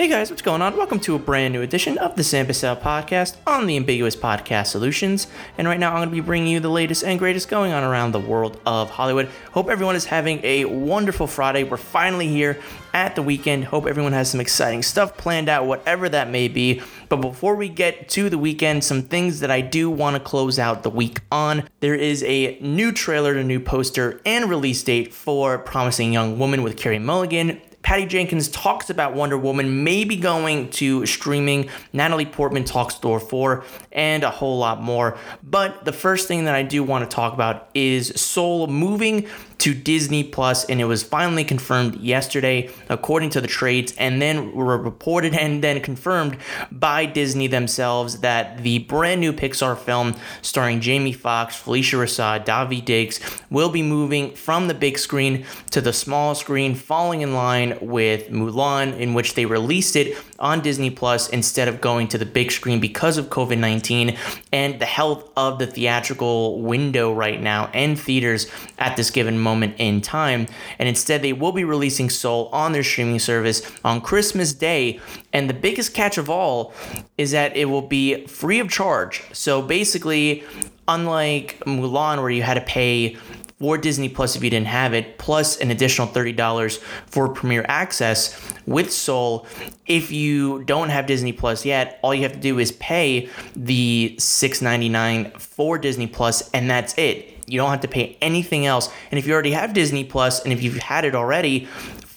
Hey guys, what's going on? Welcome to a brand new edition of the Sam Bussell podcast on the Ambiguous Podcast Solutions. And right now, I'm going to be bringing you the latest and greatest going on around the world of Hollywood. Hope everyone is having a wonderful Friday. We're finally here at the weekend. Hope everyone has some exciting stuff planned out, whatever that may be. But before we get to the weekend, some things that I do want to close out the week on. There is a new trailer, a new poster, and release date for Promising Young Woman with Carey Mulligan Patty Jenkins talks about Wonder Woman maybe going to streaming. Natalie Portman talks Thor 4 and a whole lot more. But the first thing that I do want to talk about is Soul moving to Disney Plus, and it was finally confirmed yesterday, according to the trades, and then were reported and then confirmed by Disney themselves that the brand new Pixar film starring Jamie Foxx, Phylicia Rashad, Daveed Diggs will be moving from the big screen to the small screen, falling in line with Mulan, in which they released it on Disney Plus instead of going to the big screen because of COVID 19 and the health of the theatrical window right now and theaters at this given moment moment in time. And instead, they will be releasing Soul on their streaming service on Christmas Day. And the biggest catch of all is that it will be free of charge. So basically, unlike Mulan, where you had to pay for Disney Plus if you didn't have it, plus an additional $30 for Premier Access with Soul. If you don't have Disney Plus yet, all you have to do is pay the $6.99 for Disney Plus, and that's it. You don't have to pay anything else. And if you already have Disney Plus and if you've had it already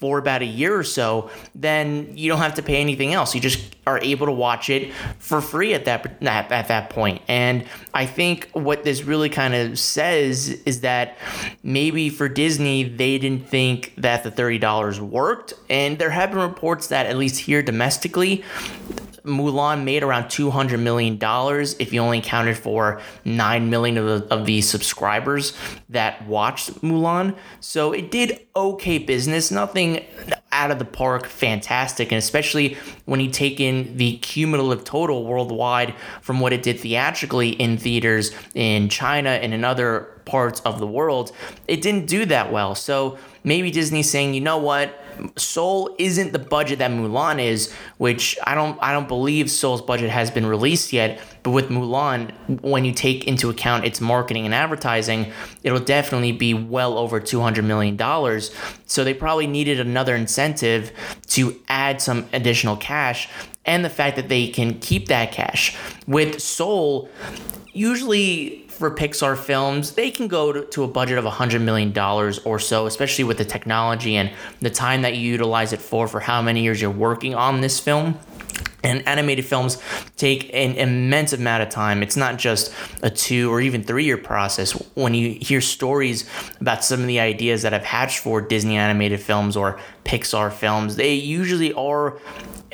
for about a year or so, then you don't have to pay anything else. You just are able to watch it for free at that at, at that point. And I think what this really kind of says is that maybe for Disney they didn't think that the $30 worked and there have been reports that at least here domestically Mulan made around two hundred million dollars if you only accounted for nine million of the, of the subscribers that watched Mulan. So it did okay business, nothing out of the park fantastic, and especially when you take in the cumulative total worldwide from what it did theatrically in theaters in China and in other parts of the world, it didn't do that well. So maybe Disney's saying, you know what? Soul isn't the budget that Mulan is, which I don't I don't believe Soul's budget has been released yet. But with Mulan, when you take into account its marketing and advertising, it'll definitely be well over two hundred million dollars. So they probably needed another incentive to add some additional cash, and the fact that they can keep that cash with Soul. Usually for Pixar films, they can go to, to a budget of $100 million or so, especially with the technology and the time that you utilize it for, for how many years you're working on this film. And animated films take an immense amount of time. It's not just a two or even three year process. When you hear stories about some of the ideas that have hatched for Disney animated films or Pixar films, they usually are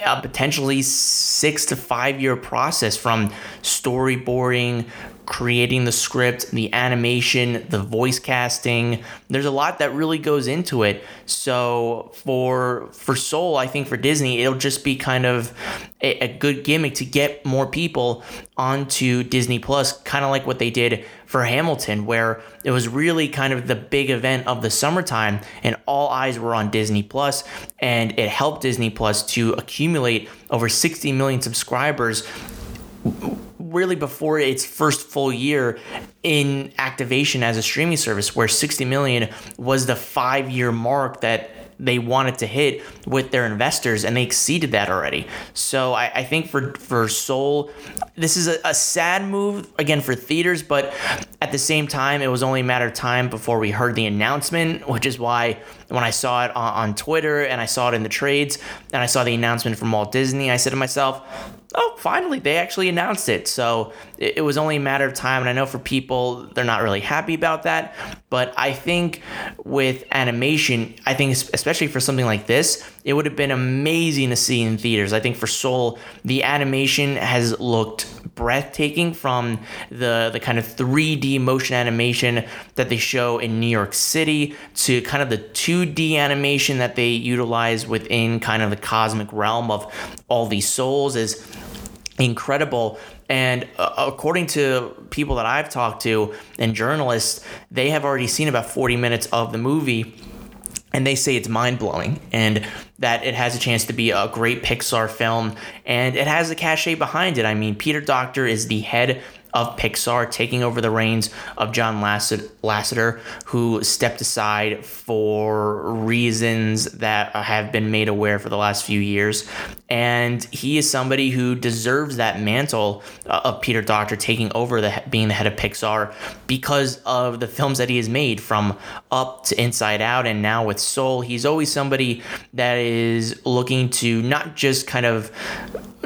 a potentially six to five year process from storyboarding, creating the script, the animation, the voice casting. There's a lot that really goes into it. So for for Soul, I think for Disney, it'll just be kind of a, a good gimmick to get more people onto Disney Plus, kind of like what they did for Hamilton, where it was really kind of the big event of the summertime, and all eyes were on Disney Plus, and it helped Disney Plus to accumulate over 60 million subscribers really before its first full year in activation as a streaming service, where 60 million was the five year mark that they wanted to hit with their investors, and they exceeded that already. So I, I think for for Soul, this is a, a, sad move again for theaters, but at the same time, it was only a matter of time before we heard the announcement, which is why when I saw it on, on Twitter and I saw it in the trades and I saw the announcement from Walt Disney, I said to myself, oh, finally, they actually announced it. So it, it, was only a matter of time. And I know for people, they're not really happy about that. But I think with animation, I think especially for something like this, it would have been amazing to see in theaters. I think for Soul, the animation has looked breathtaking from the, the kind of 3D motion animation that they show in New York City to kind of the 2D animation that they utilize within kind of the cosmic realm of all these souls is incredible. And uh, according to people that I've talked to and journalists, they have already seen about 40 minutes of the movie and they say it's mind blowing and that it has a chance to be a great Pixar film and it has a cachet behind it. I mean, Peter Docter is the head of Pixar, taking over the reins of John Lasseter, who stepped aside for reasons that have been made aware for the last few years. And he is somebody who deserves that mantle uh, of Peter Docter taking over the being the head of Pixar because of the films that he has made from Up to Inside Out and now with Soul. He's always somebody that is looking to not just kind of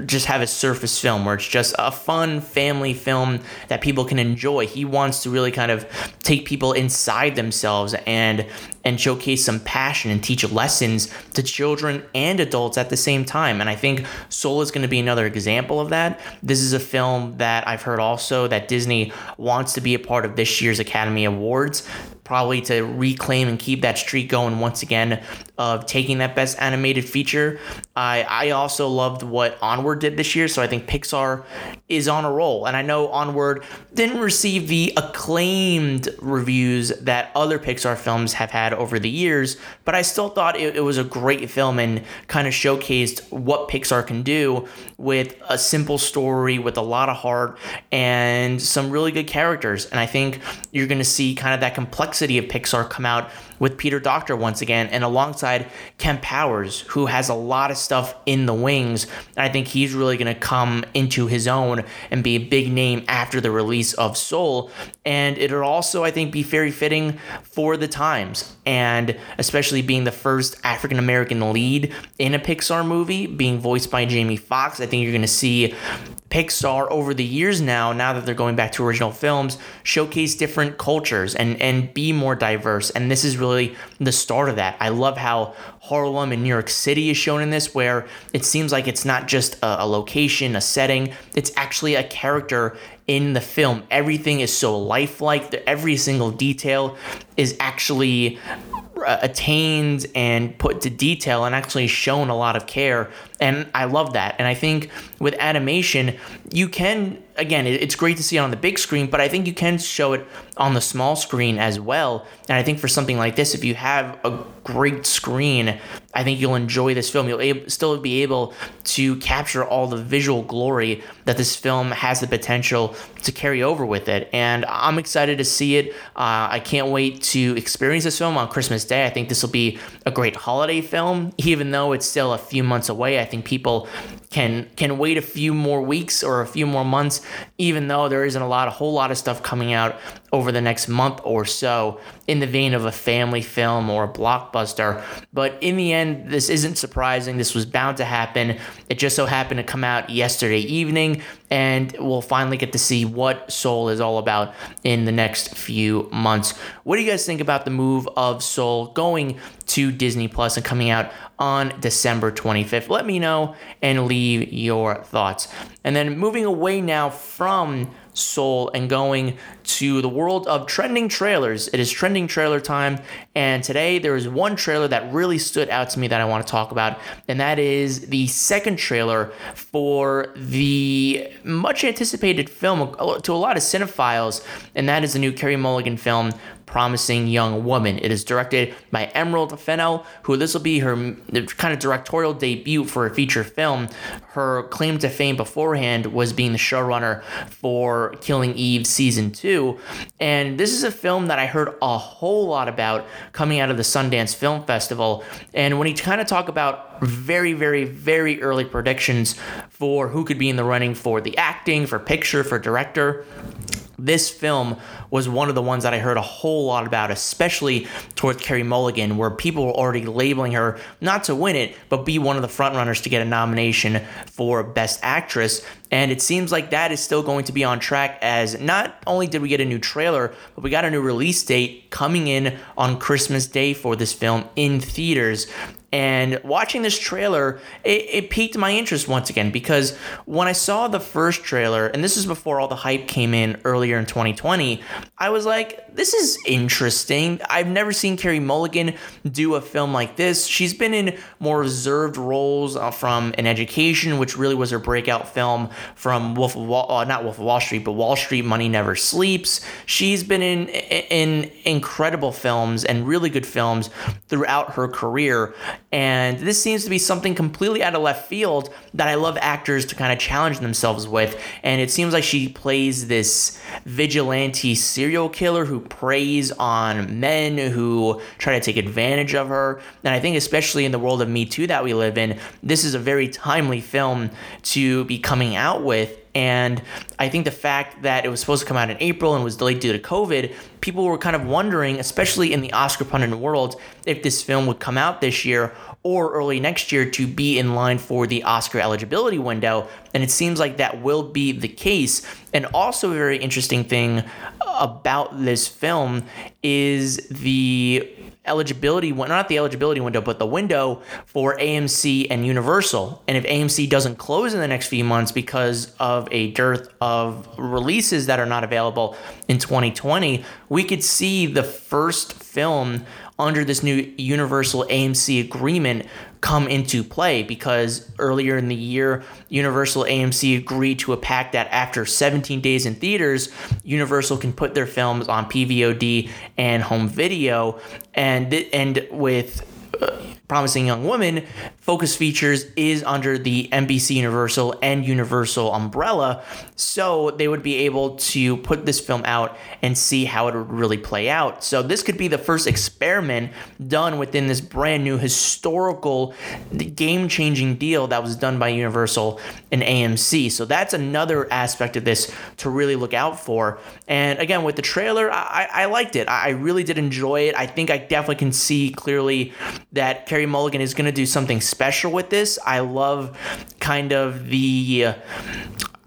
just have a surface film where it's just a fun family film that people can enjoy. He wants to really kind of take people inside themselves and and showcase some passion and teach lessons to children and adults at the same time. And I think Soul is going to be another example of that. This is a film that I've heard also that Disney wants to be a part of this year's Academy Awards probably to reclaim and keep that streak going once again of taking that best animated feature. I I also loved what Onward did this year, so I think Pixar is on a roll. And I know Onward didn't receive the acclaimed reviews that other Pixar films have had over the years, but I still thought it, it was a great film and kind of showcased what Pixar can do with a simple story with a lot of heart and some really good characters. And I think you're going to see kind of that complexity of Pixar come out with Peter Docter once again, and alongside Kemp Powers, who has a lot of stuff in the wings. I think he's really going to come into his own and be a big name after the release of Soul. And it'll also, I think, be very fitting for the times, and especially being the first African American lead in a Pixar movie, being voiced by Jamie Foxx. I think you're going to see Pixar over the years now, now that they're going back to original films, showcase different cultures and and be more diverse. And this is really the start of that. I love how Harlem and New York City is shown in this, where it seems like it's not just a, a location, a setting, it's actually a character in the film. Everything is so lifelike. Every single detail is actually uh, attained and put to detail and actually shown a lot of care. And I love that. And I think with animation, you can again, it's great to see it on the big screen, but I think you can show it on the small screen as well. And I think for something like this, if you have a great screen, I think you'll enjoy this film. You'll able, still be able to capture all the visual glory that this film has the potential to carry over with it. And I'm excited to see it. Uh, I can't wait to experience this film on Christmas Day. I think this will be a great holiday film, even though it's still a few months away. I think people can can wait a few more weeks or a few more months, even though there isn't a lot, a whole lot of stuff coming out over the next month or so in the vein of a family film or a blockbuster. But in the end, this isn't surprising. This was bound to happen. It just so happened to come out yesterday evening, and we'll finally get to see what Soul is all about in the next few months. What do you guys think about the move of Soul going to Disney Plus and coming out on December 25th? Let me know and leave your thoughts. And then moving away now from Soul and going to the world of trending trailers. It is trending trailer time, and today there is one trailer that really stood out to me that I want to talk about, and that is the second trailer for the much anticipated film to a lot of cinephiles, and that is the new Carey Mulligan film promising young woman. It is directed by Emerald Fennell, who this will be her kind of directorial debut for a feature film. Her claim to fame beforehand was being the showrunner for Killing Eve season two. And this is a film that I heard a whole lot about coming out of the Sundance Film Festival. And when he kind of talk about very, very, very early predictions for who could be in the running for the acting, for picture, for director, this film was one of the ones that I heard a whole lot about, especially towards Carey Mulligan, where people were already labeling her not to win it, but be one of the frontrunners to get a nomination for Best Actress. And it seems like that is still going to be on track, as not only did we get a new trailer, but we got a new release date coming in on Christmas Day for this film in theaters. And watching this trailer, it, it piqued my interest once again because when I saw the first trailer, and this is before all the hype came in earlier in 2020, I was like, this is interesting. I've never seen Carey Mulligan do a film like this. She's been in more reserved roles uh, from An Education, which really was her breakout film from Wolf of Wall, uh, not Wolf of Wall Street, but Wall Street Money Never Sleeps. She's been in in incredible films and really good films throughout her career, and this seems to be something completely out of left field that I love actors to kind of challenge themselves with. And it seems like she plays this vigilante serial killer who preys on men who try to take advantage of her. And I think, especially in the world of Me Too that we live in, this is a very timely film to be coming out with and I think the fact that it was supposed to come out in April and was delayed due to COVID, people were kind of wondering, especially in the Oscar pundit world, if this film would come out this year or early next year to be in line for the Oscar eligibility window. And it seems like that will be the case. And also, a very interesting thing about this film is the eligibility not the eligibility window but the window for AMC and Universal and if AMC doesn't close in the next few months because of a dearth of releases that are not available in 2020 we could see the first film under this new Universal AMC agreement come into play because earlier in the year, Universal AMC agreed to a pact that after 17 days in theaters, Universal can put their films on PVOD and home video, and and with uh, Promising Young Woman, Focus Features is under the NBC Universal and Universal umbrella, so they would be able to put this film out and see how it would really play out. So this could be the first experiment done within this brand new historical game-changing deal that was done by Universal and AMC. So that's another aspect of this to really look out for. And again, with the trailer, I, I liked it. I really did enjoy it. I think I definitely can see clearly that Carey Mulligan is going to do something special with this. I love kind of the uh,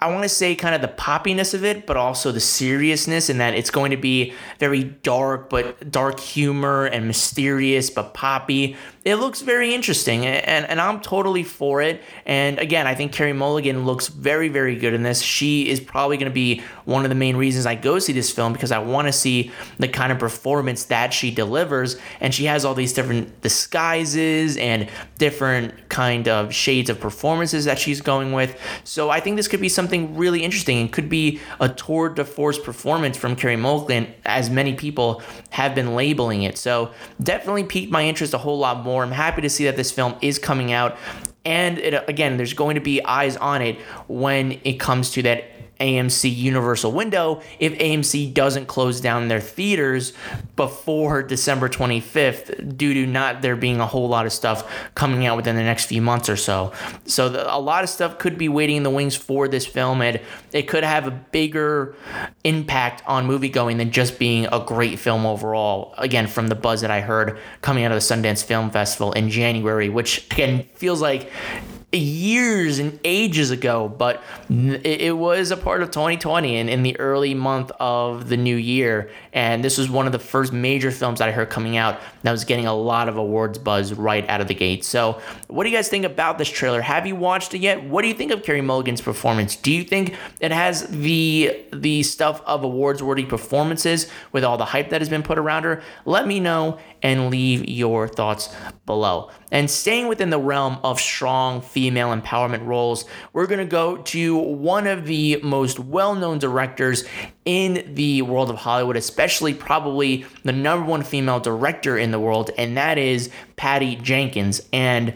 I want to say kind of the poppiness of it, but also the seriousness, in that it's going to be very dark, but dark humor and mysterious, but poppy. It looks very interesting, and, and I'm totally for it. And again, I think Carey Mulligan looks very, very good in this. She is probably going to be one of the main reasons I go see this film because I want to see the kind of performance that she delivers. And she has all these different disguises and different kind of shades of performances that she's going with. So I think this could be something really interesting and could be a tour de force performance from Carey Mulligan, as many people have been labeling it. So definitely piqued my interest a whole lot more. I'm happy to see that this film is coming out. And it, again, there's going to be eyes on it when it comes to that AMC Universal window if AMC doesn't close down their theaters before December 25th due to not there being a whole lot of stuff coming out within the next few months or so. So the, a lot of stuff could be waiting in the wings for this film and it could have a bigger impact on movie going than just being a great film overall. Again, from the buzz that I heard coming out of the Sundance Film Festival in January, which again feels like years and ages ago, but it, was a part of 2020 and in the early month of the new year. And this was one of the first major films that I heard coming out that was getting a lot of awards buzz right out of the gate. So, what do you guys think about this trailer? Have you watched it yet? What do you think of Carey Mulligan's performance? Do you think it has the the stuff of awards worthy performances with all the hype that has been put around her? Let me know and leave your thoughts below. And staying within the realm of strong female empowerment roles, we're going to go to one of the most well known directors in the world of Hollywood, especially probably the number one female director in the world, and that is Patty Jenkins. And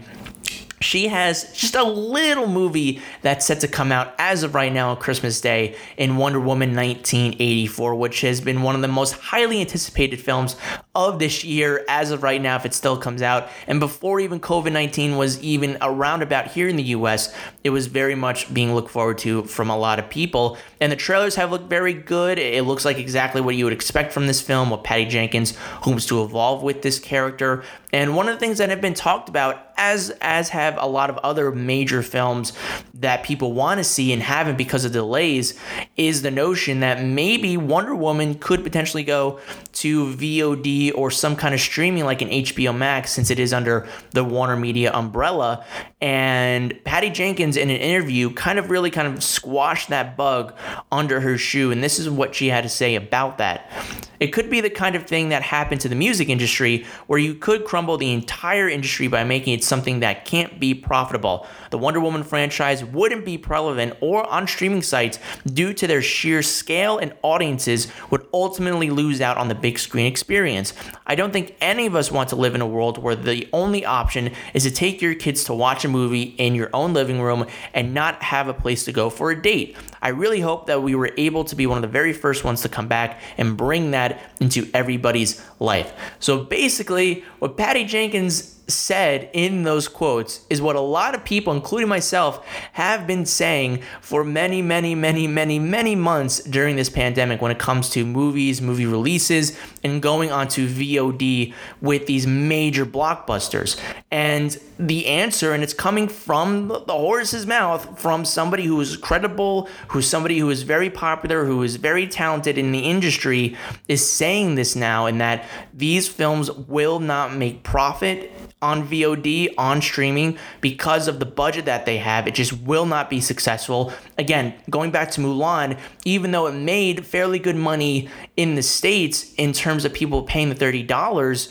she has just a little movie that's set to come out as of right now Christmas Day in Wonder Woman 1984, which has been one of the most highly anticipated films of this year as of right now, if it still comes out. And before even COVID 19 was even around about here in the US, it was very much being looked forward to from a lot of people. And the trailers have looked very good. It looks like exactly what you would expect from this film, what Patty Jenkins hopes to evolve with this character. And one of the things that have been talked about, as as have a lot of other major films that people want to see and haven't because of delays, is the notion that maybe Wonder Woman could potentially go to VOD VOD or some kind of streaming like an HBO Max, since it is under the Warner Media umbrella. And Patty Jenkins, in an interview, kind of really kind of squashed that bug under her shoe. And this is what she had to say about that. It could be the kind of thing that happened to the music industry where you could crumble the entire industry by making it something that can't be profitable. The Wonder Woman franchise wouldn't be relevant or on streaming sites due to their sheer scale and audiences would ultimately lose out on the big screen experience. I don't think any of us want to live in a world where the only option is to take your kids to watch a movie in your own living room and not have a place to go for a date. I really hope that we were able to be one of the very first ones to come back and bring that into everybody's life. So basically, what Patty Jenkins said in those quotes is what a lot of people, including myself, have been saying for many, many, many, many, many months during this pandemic when it comes to movies, movie releases, and going onto VOD with these major blockbusters. And the answer, and it's coming from the horse's mouth from somebody who is credible, who's somebody who is very popular, who is very talented in the industry, is saying this now, and that these films will not make profit on VOD, on streaming, because of the budget that they have. It just will not be successful. Again, going back to Mulan, even though it made fairly good money in the States in terms of people paying the $30,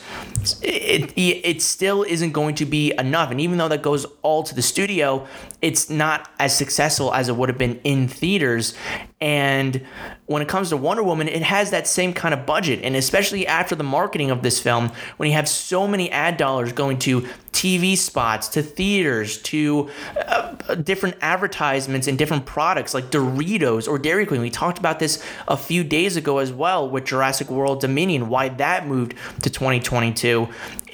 it, it, it still isn't going to be enough. And even though that goes all to the studio, it's not as successful as it would have been in theaters. And when it comes to Wonder Woman, it has that same kind of budget. And especially after the marketing of this film, when you have so many ad dollars going to TV spots, to theaters, to uh, different advertisements and different products like Doritos or Dairy Queen. We talked about this a few days ago as well with Jurassic World Dominion, why that moved to 2022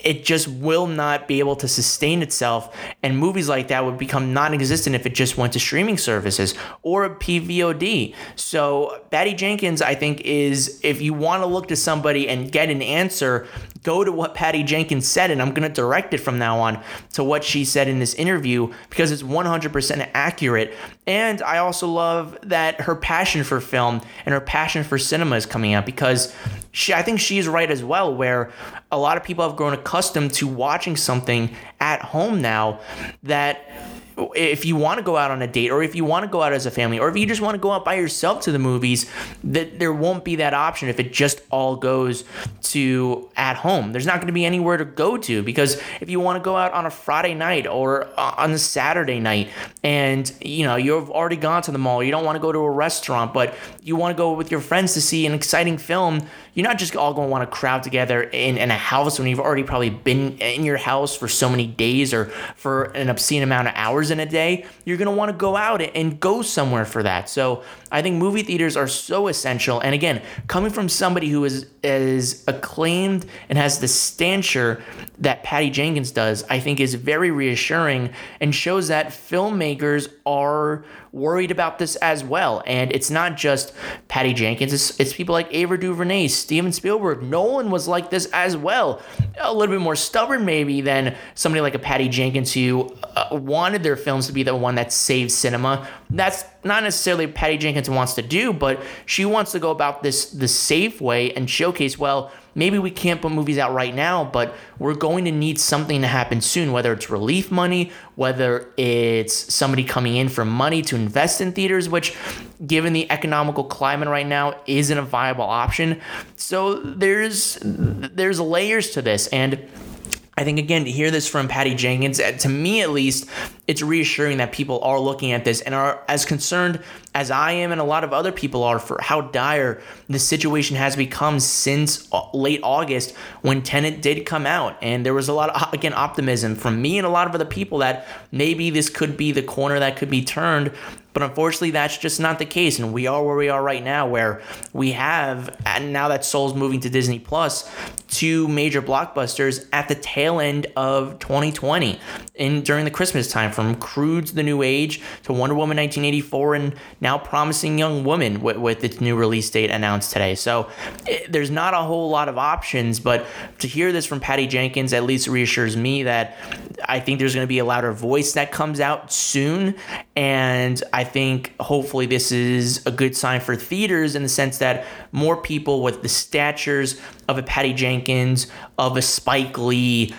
it just will not be able to sustain itself. And movies like that would become non existent if it just went to streaming services or a PVOD. So, Patty Jenkins, I think, is if you want to look to somebody and get an answer, go to what Patty Jenkins said. And I'm going to direct it from now on to what she said in this interview because it's 100% accurate. And I also love that her passion for film and her passion for cinema is coming out because she, I think she's right as well, where a lot of people have grown accustomed to watching something at home now that if you want to go out on a date or if you want to go out as a family or if you just want to go out by yourself to the movies that there won't be that option if it just all goes to at home. There's not going to be anywhere to go to because if you want to go out on a friday night or uh, on a saturday night and you know you've already gone to the mall you don't want to go to a restaurant but you want to go with your friends to see an exciting film you're not just all going to want to crowd together in, in a house when you've already probably been in your house for so many days or for an obscene amount of hours in a day. You're going to want to go out and go somewhere for that. So I think movie theaters are so essential. And again, coming from somebody who is as acclaimed and has the stature that Patty Jenkins does, I think is very reassuring and shows that filmmakers are worried about this as well. And it's not just Patty Jenkins, it's, it's people like Ava DuVernay, Steven Spielberg. Nolan was like this as well. A little bit more stubborn, maybe, than somebody like a Patty Jenkins who uh, wanted their films to be the one that saved cinema. That's not necessarily Patty Jenkins wants to do, but she wants to go about this the safe way and showcase, well, maybe we can't put movies out right now, but we're going to need something to happen soon, whether it's relief money, whether it's somebody coming in for money to invest in theaters, which, given the economical climate right now, isn't a viable option. So there's there's layers to this, and I think again to hear this from Patty Jenkins, uh, to me at least, it's reassuring that people are looking at this and are as concerned as I am and a lot of other people are for how dire the situation has become since uh, late August when Tenet did come out. And there was a lot of again optimism from me and a lot of other people that maybe this could be the corner that could be turned but unfortunately, that's just not the case. And we are where we are right now, where we have, and now that Soul's moving to Disney Plus, two major blockbusters at the tail end of 2020 in during the Christmas time, from Croods the New Age to Wonder Woman 1984, and now Promising Young Woman with, with its new release date announced today. So it, there's not a whole lot of options, but to hear this from Patty Jenkins at least reassures me that I think there's going to be a louder voice that comes out soon, and I think hopefully this is a good sign for theaters in the sense that more people with the statures of a Patty Jenkins of a Spike Lee,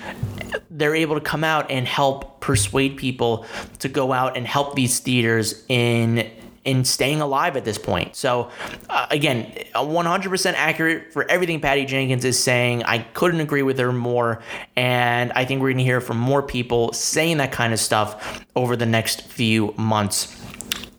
they're able to come out and help persuade people to go out and help these theaters in in staying alive at this point. So, uh, again, 100% accurate for everything Patty Jenkins is saying. I couldn't agree with her more. And I think we're going to hear from more people saying that kind of stuff over the next few months.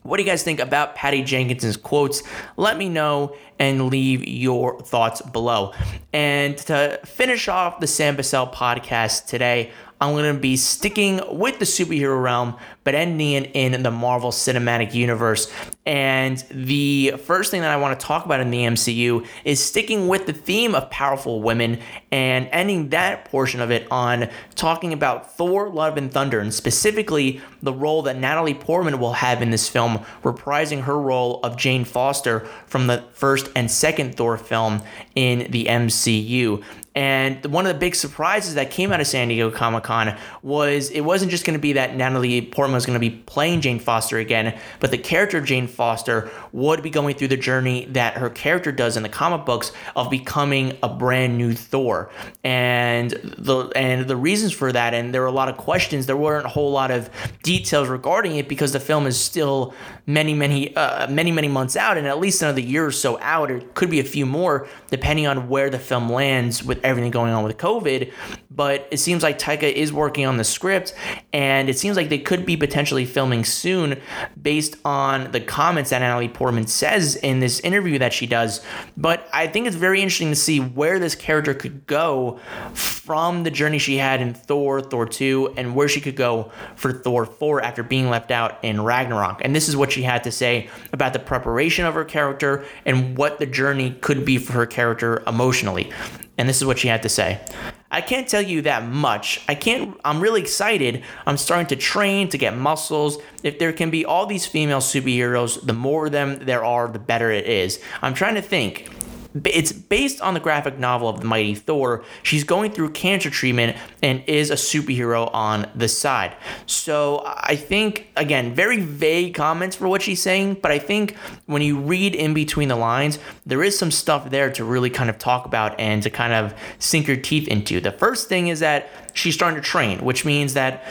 What do you guys think about Patty Jenkins's quotes? Let me know and leave your thoughts below. And to finish off the Sam Bussell podcast today, I'm going to be sticking with the superhero realm, but ending it in the Marvel Cinematic Universe. And the first thing that I want to talk about in the MCU is sticking with the theme of powerful women and ending that portion of it on talking about Thor Love and Thunder, and specifically the role that Natalie Portman will have in this film, reprising her role of Jane Foster from the first and second Thor film in the MCU. And one of the big surprises that came out of San Diego Comic Con was it wasn't just going to be that Natalie Portman was going to be playing Jane Foster again, but the character Jane Foster would be going through the journey that her character does in the comic books of becoming a brand new Thor. And the and the reasons for that, and there were a lot of questions. There weren't a whole lot of details regarding it because the film is still many, many, uh, many, many months out, and at least another year or so out. It could be a few more, depending on where the film lands with everything going on with COVID. But it seems like Taika is working on the script, and it seems like they could be potentially filming soon based on the comments that Natalie Portman says in this interview that she does. But I think it's very interesting to see where this character could go from the journey she had in Thor, Thor 2, and where she could go for Thor 4 after being left out in Ragnarok. And this is what she had to say about the preparation of her character and what the journey could be for her character emotionally. And this is what she had to say. I can't tell you that much. I can't, I'm really excited. I'm starting to train to get muscles. If there can be all these female superheroes, the more of them there are, the better it is. I'm trying to think it's based on the graphic novel of the mighty Thor. She's going through cancer treatment and is a superhero on the side. So I think again, very vague comments for what she's saying, but I think when you read in between the lines, there is some stuff there to really kind of talk about and to kind of sink your teeth into. The first thing is that she's starting to train, which means that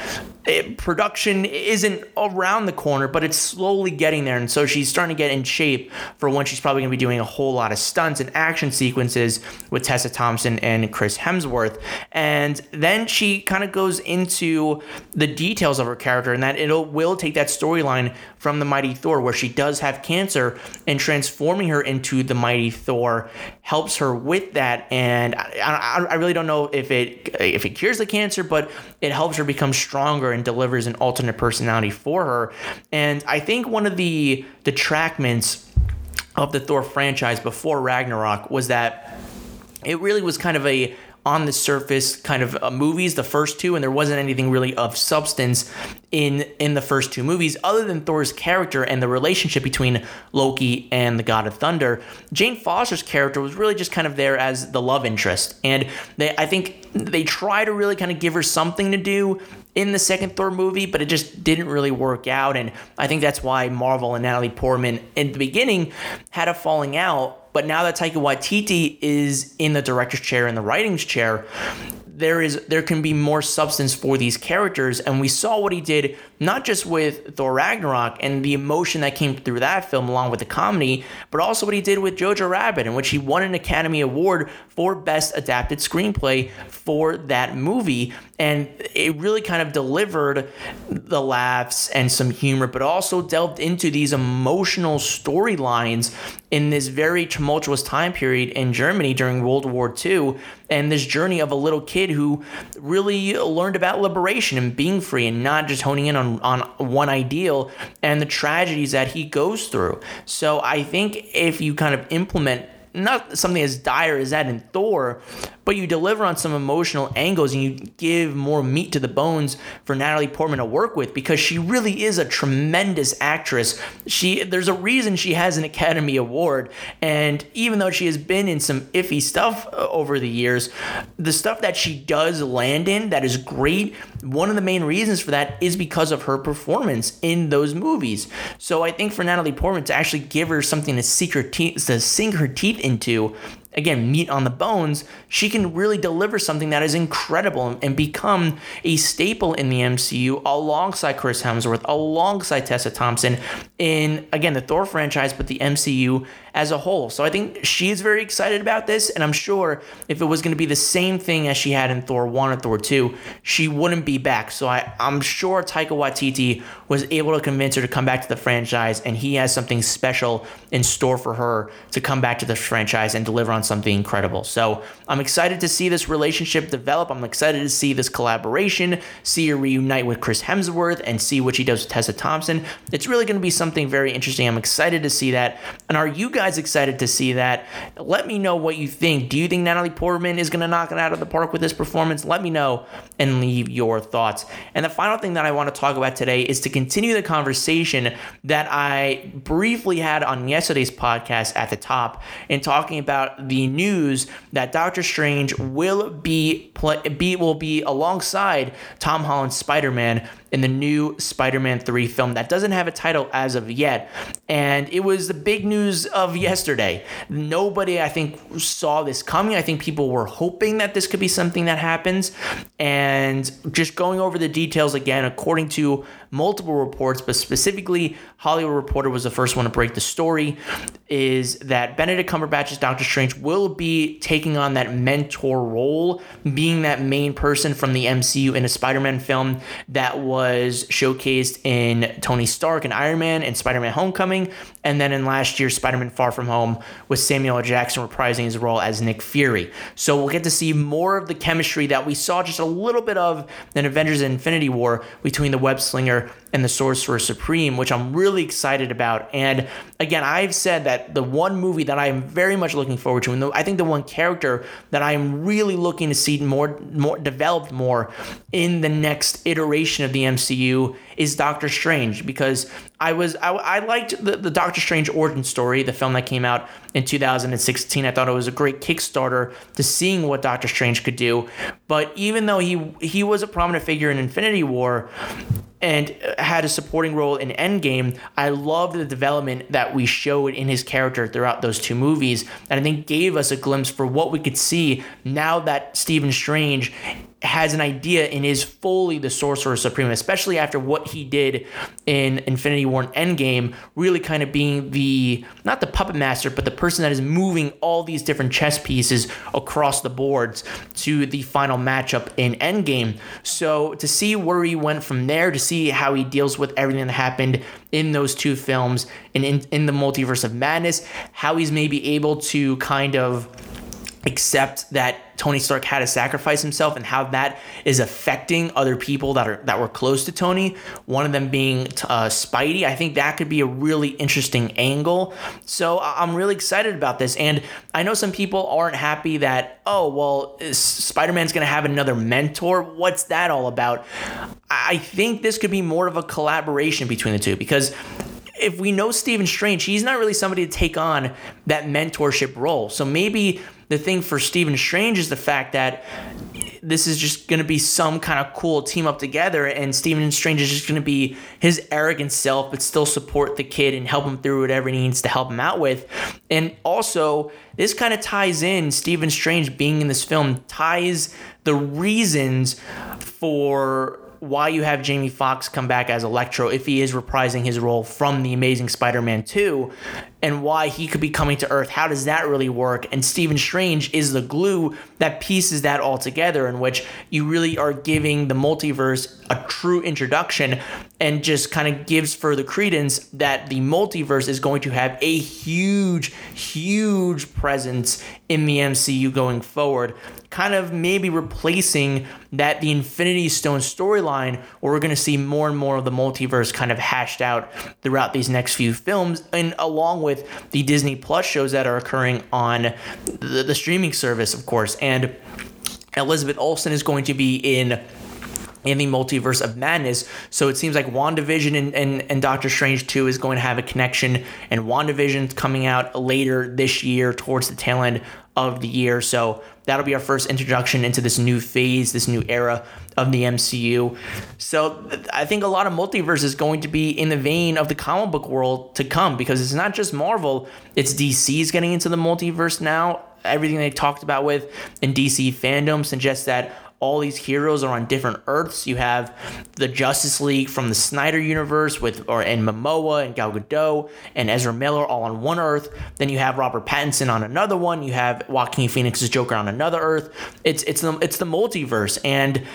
it, production isn't around the corner, but it's slowly getting there. And so she's starting to get in shape for when she's probably going to be doing a whole lot of stunts and action sequences with Tessa Thompson and Chris Hemsworth. And then she kind of goes into the details of her character and that it will take that storyline from the Mighty Thor, where she does have cancer, and transforming her into the Mighty Thor helps her with that. And I, I, I really don't know if it if it cures the cancer, but it helps her become stronger and delivers an alternate personality for her. And I think one of the detractments of the Thor franchise before Ragnarok was that it really was kind of a on the surface kind of uh, movies, the first two, and there wasn't anything really of substance in in the first two movies other than Thor's character and the relationship between Loki and the God of Thunder. Jane Foster's character was really just kind of there as the love interest, and they I think they try to really kind of give her something to do in the second Thor movie, but it just didn't really work out. And I think that's why Marvel and Natalie Portman in the beginning had a falling out but now that Taika Waititi is in the director's chair and the writing's chair, there is there can be more substance for these characters. And we saw what he did not just with Thor Ragnarok and the emotion that came through that film along with the comedy but also what he did with Jojo Rabbit in which he won an Academy Award for best adapted screenplay for that movie. And it really kind of delivered the laughs and some humor but also delved into these emotional storylines in this very tumultuous time period in Germany during World War II and this journey of a little kid who really learned about liberation and being free and not just honing in on, on one ideal and the tragedies that he goes through. So I think if you kind of implement not something as dire as that in Thor, but you deliver on some emotional angles and you give more meat to the bones for Natalie Portman to work with because she really is a tremendous actress. She there's a reason she has an Academy Award, and even though she has been in some iffy stuff uh, over the years, the stuff that she does land in that is great. One of the main reasons for that is because of her performance in those movies. So I think for Natalie Portman to actually give her something to sink her teeth to sink her teeth into again, meat on the bones, she can really deliver something that is incredible and become a staple in the MCU alongside Chris Hemsworth, alongside Tessa Thompson in, again, the Thor franchise, but the MCU as a whole. So I think she's very excited about this, and I'm sure if it was going to be the same thing as she had in Thor 1 or Thor 2, she wouldn't be back. So I, I'm sure Taika Waititi was able to convince her to come back to the franchise, and he has something special in store for her to come back to the franchise and deliver on something incredible. So I'm excited to see this relationship develop. I'm excited to see this collaboration, see her reunite with Chris Hemsworth, and see what she does with Tessa Thompson. It's really going to be something very interesting. I'm excited to see that. And are you guys? excited to see that. Let me know what you think. Do you think Natalie Portman is going to knock it out of the park with this performance? Let me know and leave your thoughts. And the final thing that I want to talk about today is to continue the conversation that I briefly had on yesterday's podcast at the top in talking about the news that Doctor Strange will be, be will be alongside Tom Holland's Spider-Man in the new Spider Man 3 film that doesn't have a title as of yet. And it was the big news of yesterday. Nobody, I think, saw this coming. I think people were hoping that this could be something that happens. And just going over the details again, according to multiple reports, but specifically Hollywood Reporter was the first one to break the story, is that Benedict Cumberbatch's Doctor Strange will be taking on that mentor role, being that main person from the MCU in a Spider-Man film that was showcased in Tony Stark and Iron Man and Spider-Man Homecoming, and then in last year's Spider-Man Far From Home with Samuel L. Jackson reprising his role as Nick Fury. So we'll get to see more of the chemistry that we saw just a little bit of in Avengers Infinity War between the web slinger and the Sorcerer Supreme, which I'm really excited about. And again, I've said that the one movie that I am very much looking forward to, and I think the one character that I am really looking to see more, more developed more in the next iteration of the MCU is Doctor Strange because I was I, I liked the, the Doctor Strange origin story, the film that came out in 2016. I thought it was a great Kickstarter to seeing what Doctor Strange could do. But even though he he was a prominent figure in Infinity War, and uh, had a supporting role in Endgame, I loved the development that we showed in his character throughout those two movies. And I think gave us a glimpse for what we could see now that Stephen Strange has an idea and is fully the Sorcerer Supreme, especially after what he did in Infinity War and Endgame, really kind of being the not the puppet master, but the person that is moving all these different chess pieces across the boards to the final matchup in Endgame. So to see where he went from there, to see how he deals with everything that happened in those two films and in, in the multiverse of madness, how he's maybe able to kind of accept that Tony Stark had to sacrifice himself and how that is affecting other people that are that were close to Tony. One of them being uh, Spidey. I think that could be a really interesting angle. So I'm really excited about this, and I know some people aren't happy that oh well, Spider Man's going to have another mentor. What's that all about? I think this could be more of a collaboration between the two because if we know Stephen Strange, he's not really somebody to take on that mentorship role. So maybe the thing for Stephen Strange is the fact that this is just going to be some kind of cool team up together, and Stephen Strange is just going to be his arrogant self, but still support the kid and help him through whatever he needs to help him out with. And also, this kind of ties in Stephen Strange being in this film, ties the reasons for why you have Jamie Foxx come back as Electro if he is reprising his role from the Amazing Spider-Man 2 and why he could be coming to Earth. How does that really work? And Stephen Strange is the glue that pieces that all together in which you really are giving the multiverse a true introduction and just kind of gives further credence that the multiverse is going to have a huge huge presence in the MCU going forward kind of maybe replacing that the Infinity Stone storyline, where we're going to see more and more of the multiverse kind of hashed out throughout these next few films, and along with the Disney Plus shows that are occurring on the, the streaming service, of course. And Elizabeth Olsen is going to be in in the multiverse of madness. So it seems like WandaVision and, and, and Doctor Strange 2 is going to have a connection, and WandaVision's coming out later this year towards the tail end of the year. So that'll be our first introduction into this new phase, this new era of the MCU. So I think a lot of multiverse is going to be in the vein of the comic book world to come because it's not just Marvel, it's DC's getting into the multiverse now everything they talked about with in DC fandom suggests that all these heroes are on different Earths. You have the Justice League from the Snyder universe with or and Momoa and Gal Gadot and Ezra Miller all on one Earth. Then you have Robert Pattinson on another one. You have Joaquin Phoenix's Joker on another Earth. It's it's the it's the multiverse and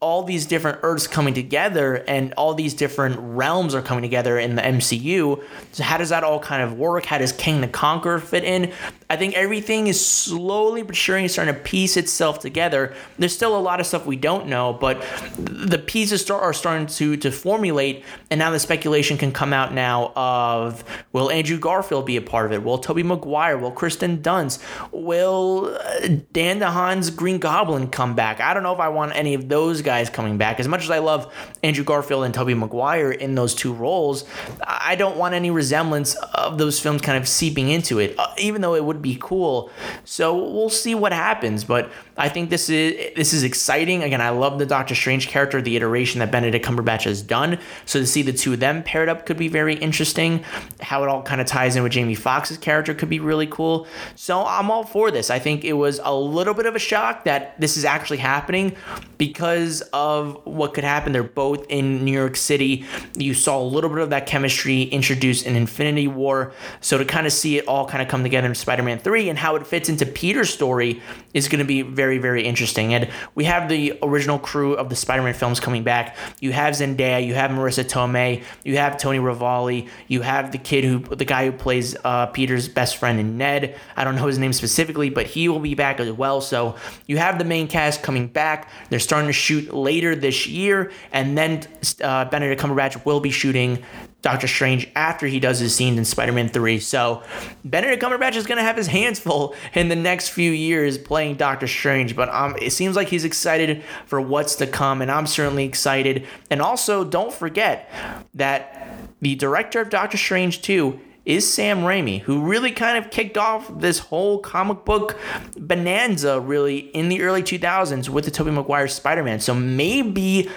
all these different Earths coming together and all these different realms are coming together in the MCU. So how does that all kind of work? How does Kang the Conqueror fit in? I think everything is slowly but surely starting to piece itself together. There's still a lot of stuff we don't know, but the pieces are starting to to formulate, and now the speculation can come out now of will Andrew Garfield be a part of it? Will Tobey Maguire? Will Kirsten Dunst? Will uh, Dane DeHaan's Green Goblin come back? I don't know if I want any of those guys coming back. As much as I love Andrew Garfield and Tobey Maguire in those two roles, I don't want any resemblance of those films kind of seeping into it, uh, even though it would be cool. So we'll see what happens. But I think this is this is exciting. Again, I love the Doctor Strange character, the iteration that Benedict Cumberbatch has done. So to see the two of them paired up could be very interesting. How it all kind of ties in with Jamie Foxx's character could be really cool. So I'm all for this. I think it was a little bit of a shock that this is actually happening because of what could happen. They're both in New York City. You saw a little bit of that chemistry introduced in Infinity War. So to kind of see it all kind of come together in Spider-Man 3 and how it fits into Peter's story is going to be very very, interesting. And we have the original crew of the Spider Man films coming back. You have Zendaya, you have Marisa Tomei, you have Tony Revolori, you have the kid who, the guy who plays uh, Peter's best friend in Ned. I don't know his name specifically, but he will be back as well. So you have the main cast coming back. They're starting to shoot later this year, and then uh, Benedict Cumberbatch will be shooting Doctor Strange after he does his scenes in Spider Man 3. So Benedict Cumberbatch is going to have his hands full in the next few years playing Doctor Strange, but um, it seems like he's excited for what's to come, and I'm certainly excited. And also, don't forget that the director of Doctor Strange 2 is Sam Raimi, who really kind of kicked off this whole comic book bonanza really in the early 2000s with the Tobey Maguire Spider-Man. So maybe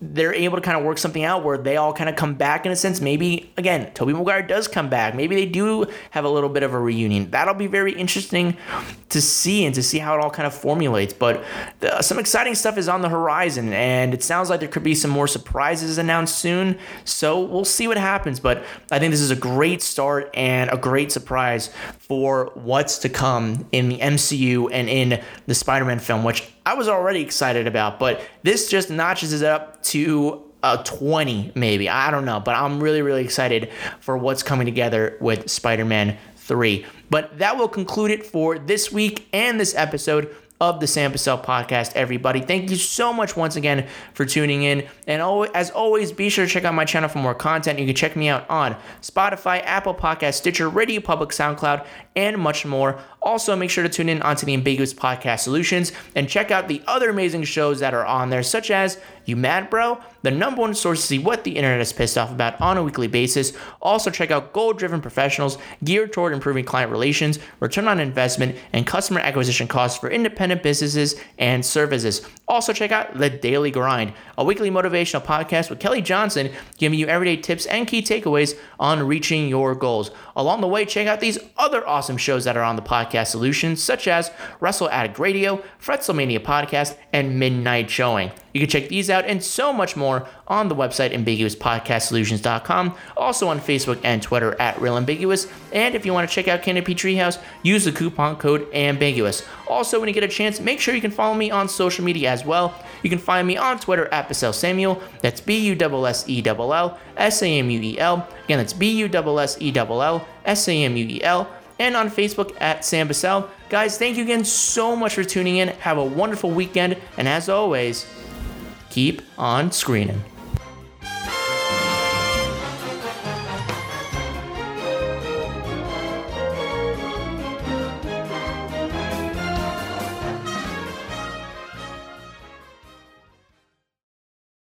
they're able to kind of work something out where they all kind of come back in a sense. Maybe again, Tobey Maguire does come back. Maybe they do have a little bit of a reunion. That'll be very interesting to see and to see how it all kind of formulates. But the, some exciting stuff is on the horizon, and it sounds like there could be some more surprises announced soon. So we'll see what happens. But I think this is a great start and a great surprise for what's to come in the MCU and in the Spider-Man film, which I was already excited about, but this just notches it up to a 20 maybe. I don't know, but I'm really really excited for what's coming together with Spider-Man 3. But that will conclude it for this week and this episode of the Sam Bussell podcast, everybody. Thank you so much once again for tuning in. And as always, be sure to check out my channel for more content. You can check me out on Spotify, Apple Podcast, Stitcher, Radio Public, SoundCloud, and much more. Also, make sure to tune in onto the Ambiguous Podcast Solutions and check out the other amazing shows that are on there, such as You Mad Bro, the number one source to see what the internet is pissed off about on a weekly basis. Also, check out Goal Driven Professionals, geared toward improving client relations, return on investment, and customer acquisition costs for independent businesses and services. Also, check out The Daily Grind, a weekly motivational podcast with Kelly Johnson, giving you everyday tips and key takeaways on reaching your goals. Along the way, check out these other awesome shows that are on the podcast solutions, such as Wrestle Addict Radio, Fretzelmania Podcast, and Midnight Showing. You can check these out and so much more on the website ambiguouspodcastsolutions.com, also on Facebook and Twitter at Real Ambiguous. And if you want to check out Canopy Treehouse, use the coupon code Ambiguous. Also, when you get a chance, make sure you can follow me on social media as well. You can find me on Twitter at Bussell Samuel. That's B U S S E L L S A M U E L. Again, that's B U S S E L L S A M U E L. And on Facebook at Sam Bussell. Guys, thank you again so much for tuning in. Have a wonderful weekend. And as always, keep on screening.